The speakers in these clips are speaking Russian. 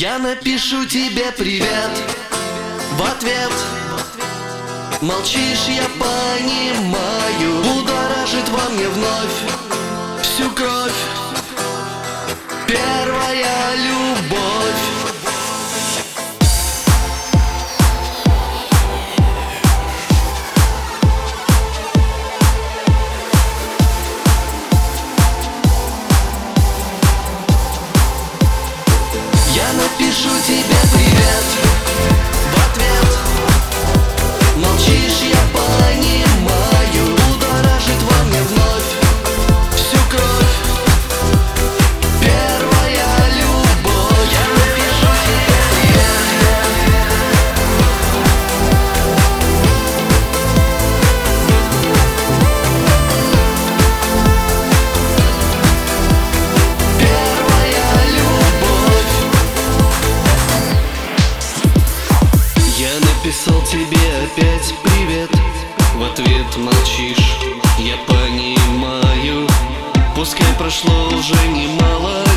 Я напишу тебе привет. В ответ Молчишь, я понимаю Будоражит во мне вновь В ответ молчишь, я понимаю Пускай прошло уже немало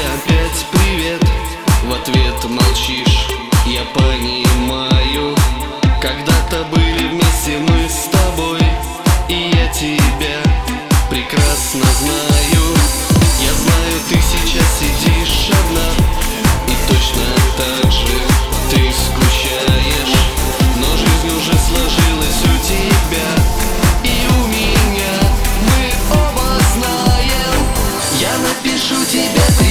опять привет. В ответ молчишь, я понимаю. Когда-то были вместе мы с тобой И я тебя прекрасно знаю. Я знаю, ты сейчас сидишь одна И точно так же ты скучаешь. Но жизнь уже сложилась у тебя И у меня мы оба знаем. Я напишу тебе